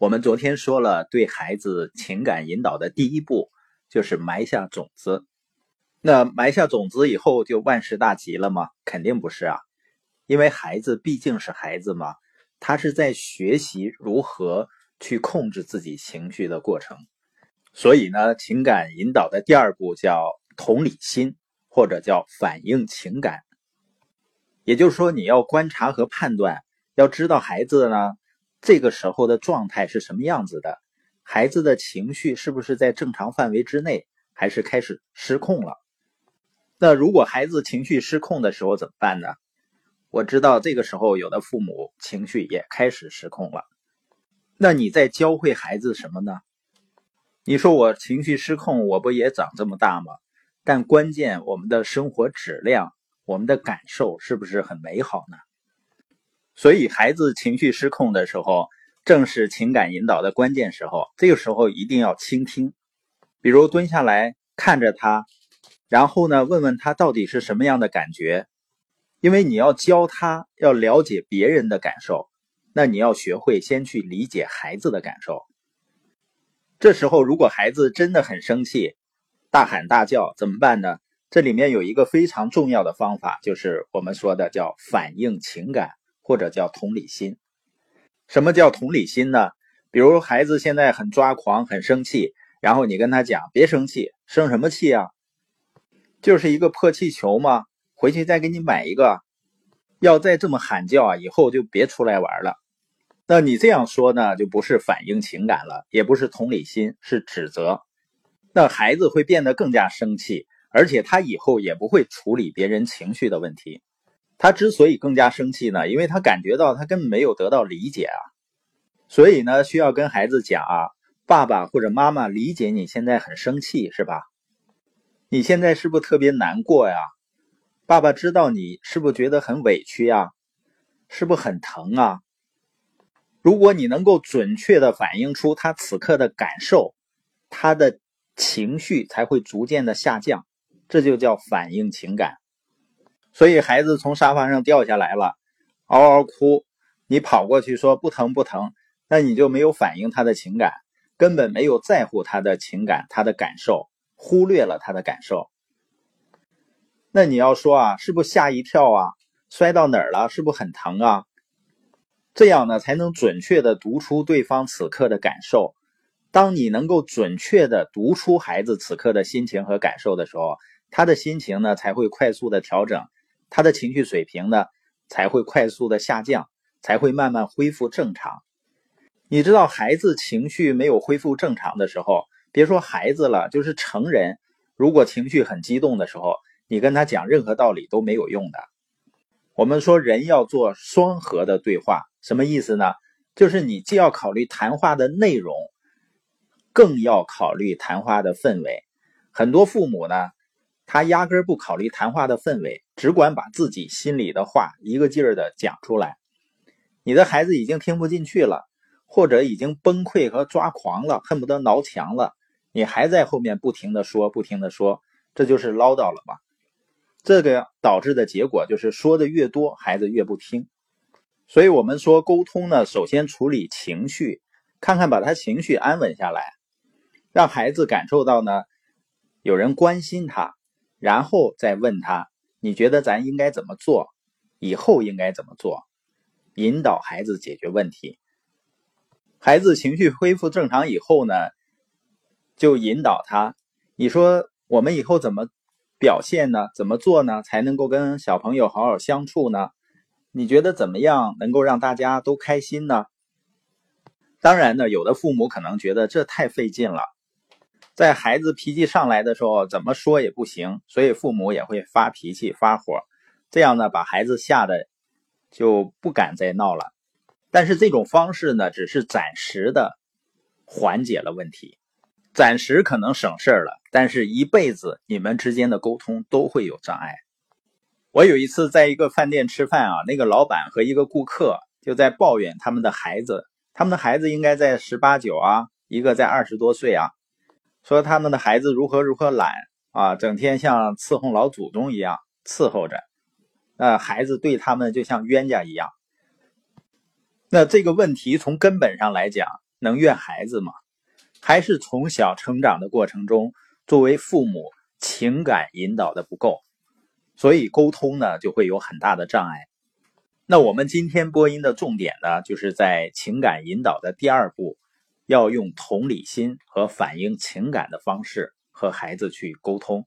我们昨天说了，对孩子情感引导的第一步就是埋下种子。那埋下种子以后就万事大吉了吗？肯定不是啊，因为孩子毕竟是孩子嘛，他是在学习如何去控制自己情绪的过程。所以呢，情感引导的第二步叫同理心，或者叫反映情感。也就是说，你要观察和判断，要知道孩子呢。这个时候的状态是什么样子的？孩子的情绪是不是在正常范围之内，还是开始失控了？那如果孩子情绪失控的时候怎么办呢？我知道这个时候有的父母情绪也开始失控了。那你在教会孩子什么呢？你说我情绪失控，我不也长这么大吗？但关键我们的生活质量，我们的感受是不是很美好呢？所以，孩子情绪失控的时候，正是情感引导的关键时候。这个时候一定要倾听，比如蹲下来看着他，然后呢，问问他到底是什么样的感觉。因为你要教他要了解别人的感受，那你要学会先去理解孩子的感受。这时候，如果孩子真的很生气，大喊大叫，怎么办呢？这里面有一个非常重要的方法，就是我们说的叫反映情感。或者叫同理心，什么叫同理心呢？比如孩子现在很抓狂、很生气，然后你跟他讲：“别生气，生什么气啊？就是一个破气球嘛，回去再给你买一个。”要再这么喊叫啊，以后就别出来玩了。那你这样说呢，就不是反映情感了，也不是同理心，是指责。那孩子会变得更加生气，而且他以后也不会处理别人情绪的问题。他之所以更加生气呢，因为他感觉到他根本没有得到理解啊，所以呢，需要跟孩子讲啊，爸爸或者妈妈理解你现在很生气是吧？你现在是不是特别难过呀？爸爸知道你是不是觉得很委屈呀？是不是很疼啊？如果你能够准确的反映出他此刻的感受，他的情绪才会逐渐的下降，这就叫反映情感。所以孩子从沙发上掉下来了，嗷嗷哭，你跑过去说不疼不疼，那你就没有反映他的情感，根本没有在乎他的情感、他的感受，忽略了他的感受。那你要说啊，是不是吓一跳啊？摔到哪儿了？是不是很疼啊？这样呢，才能准确的读出对方此刻的感受。当你能够准确的读出孩子此刻的心情和感受的时候，他的心情呢才会快速的调整。他的情绪水平呢才会快速的下降，才会慢慢恢复正常。你知道，孩子情绪没有恢复正常的时候，别说孩子了，就是成人，如果情绪很激动的时候，你跟他讲任何道理都没有用的。我们说人要做双核的对话，什么意思呢？就是你既要考虑谈话的内容，更要考虑谈话的氛围。很多父母呢。他压根不考虑谈话的氛围，只管把自己心里的话一个劲儿的讲出来。你的孩子已经听不进去了，或者已经崩溃和抓狂了，恨不得挠墙了。你还在后面不停的说，不停的说，这就是唠叨了吧？这个导致的结果就是说的越多，孩子越不听。所以我们说沟通呢，首先处理情绪，看看把他情绪安稳下来，让孩子感受到呢，有人关心他。然后再问他，你觉得咱应该怎么做？以后应该怎么做？引导孩子解决问题。孩子情绪恢复正常以后呢，就引导他。你说我们以后怎么表现呢？怎么做呢？才能够跟小朋友好好相处呢？你觉得怎么样能够让大家都开心呢？当然呢，有的父母可能觉得这太费劲了。在孩子脾气上来的时候，怎么说也不行，所以父母也会发脾气、发火，这样呢，把孩子吓得就不敢再闹了。但是这种方式呢，只是暂时的缓解了问题，暂时可能省事儿了，但是一辈子你们之间的沟通都会有障碍。我有一次在一个饭店吃饭啊，那个老板和一个顾客就在抱怨他们的孩子，他们的孩子应该在十八九啊，一个在二十多岁啊。说他们的孩子如何如何懒啊，整天像伺候老祖宗一样伺候着，那孩子对他们就像冤家一样。那这个问题从根本上来讲，能怨孩子吗？还是从小成长的过程中，作为父母情感引导的不够，所以沟通呢就会有很大的障碍。那我们今天播音的重点呢，就是在情感引导的第二步，要用同理心和反映情感的方式和孩子去沟通。